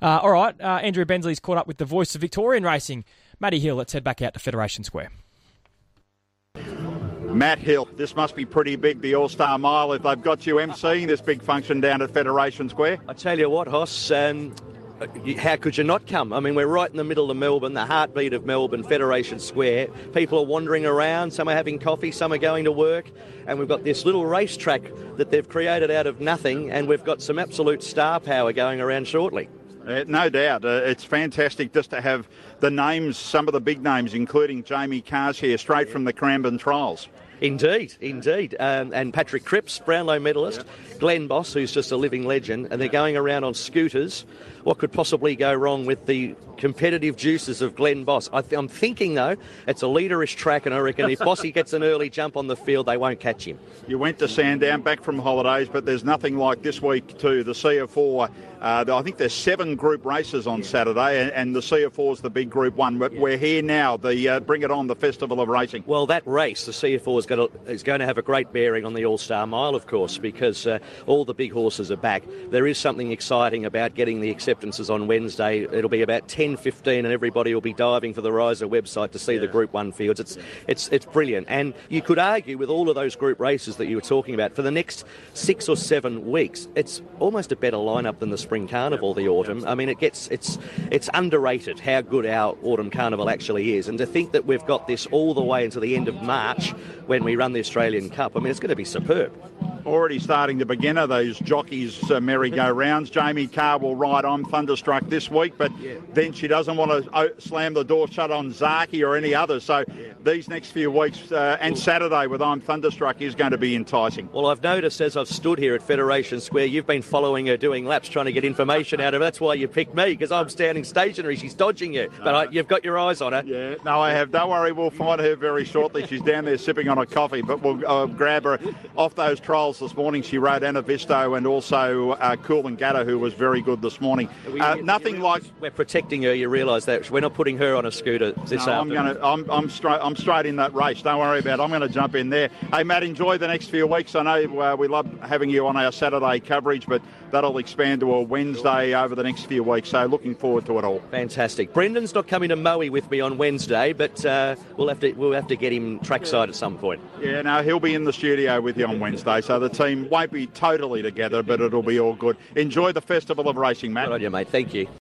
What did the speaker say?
Uh, all right, uh, Andrew Bensley's caught up with the voice of Victorian racing, Matty Hill. Let's head back out to Federation Square. Matt Hill, this must be pretty big, the All Star Mile, if they've got you emceeing this big function down at Federation Square. I tell you what, Hoss, um, how could you not come? I mean, we're right in the middle of Melbourne, the heartbeat of Melbourne, Federation Square. People are wandering around, some are having coffee, some are going to work, and we've got this little racetrack that they've created out of nothing, and we've got some absolute star power going around shortly. Uh, no doubt. Uh, it's fantastic just to have the names, some of the big names, including Jamie Kah's here, straight from the Cranbourne trials. Indeed, indeed. Um, and Patrick Cripps, Brownlow medalist, Glenn Boss, who's just a living legend, and they're going around on scooters. What could possibly go wrong with the competitive juices of Glenn Boss? I am thinking, though, it's a leaderish track, and I reckon if Bossy gets an early jump on the field, they won't catch him. You went to Sandown back from holidays, but there's nothing like this week, too. The CF Orr, uh, I think there's seven group races on Saturday, and, and the CF Orr is the big group one. But we're here now, the uh, Bring It On, the Festival of Racing. Well, that race, the CF Orr is going to, is going to have a great bearing on the All Star Mile, of course, because uh, all the big horses are back. There is something exciting about getting the acceptances on Wednesday. It'll be about 10.15 and everybody will be diving for the Riser website to see yeah. the Group 1 fields. It's, it's, it's brilliant. And you could argue with all of those group races that you were talking about, for the next six or seven weeks, it's almost a better lineup than the Spring Carnival, the autumn. I mean, it gets it's it's underrated how good our autumn carnival actually is, and to think that we've got this all the way until the end of March when we run the Australian Cup, I mean, it's going to be superb already starting to begin of those jockeys uh, merry-go-rounds. Jamie Kah will ride on Thunderstruck this week, but yeah. then she doesn't want to uh, slam the door shut on Zaaki or any others. So yeah. these next few weeks uh, and Saturday with I'm Thunderstruck is going to be enticing. Well, I've noticed as I've stood here at Federation Square, you've been following her doing laps, trying to get information out of her. That's why you picked me because I'm standing stationary. She's dodging you, but I, you've got your eyes on her. Yeah, no, I have. Don't worry, we'll find her very shortly. She's down there sipping on a coffee, but we'll uh, grab her off those trials this morning. She rode Anna Visto and also uh, Coolangatta, who was very good this morning. Uh, nothing like we're protecting her. You realise that we're not putting her on a scooter this no, afternoon. I'm going to. I'm, I'm straight. I'm straight in that race. Don't worry about. it. I'm going to jump in there. Hey, Matt, enjoy the next few weeks. I know uh, we love having you on our Saturday coverage, but that'll expand to a Wednesday over the next few weeks. So looking forward to it all. Fantastic. Brendan's not coming to Moe with me on Wednesday, but uh, we'll have to we'll have to get him trackside at some point. Yeah, no, he'll be in the studio with you on Wednesday. So the team won't be totally together, but it'll be all good. Enjoy the Festival of Racing, Matt. Good on you, mate. Thank you.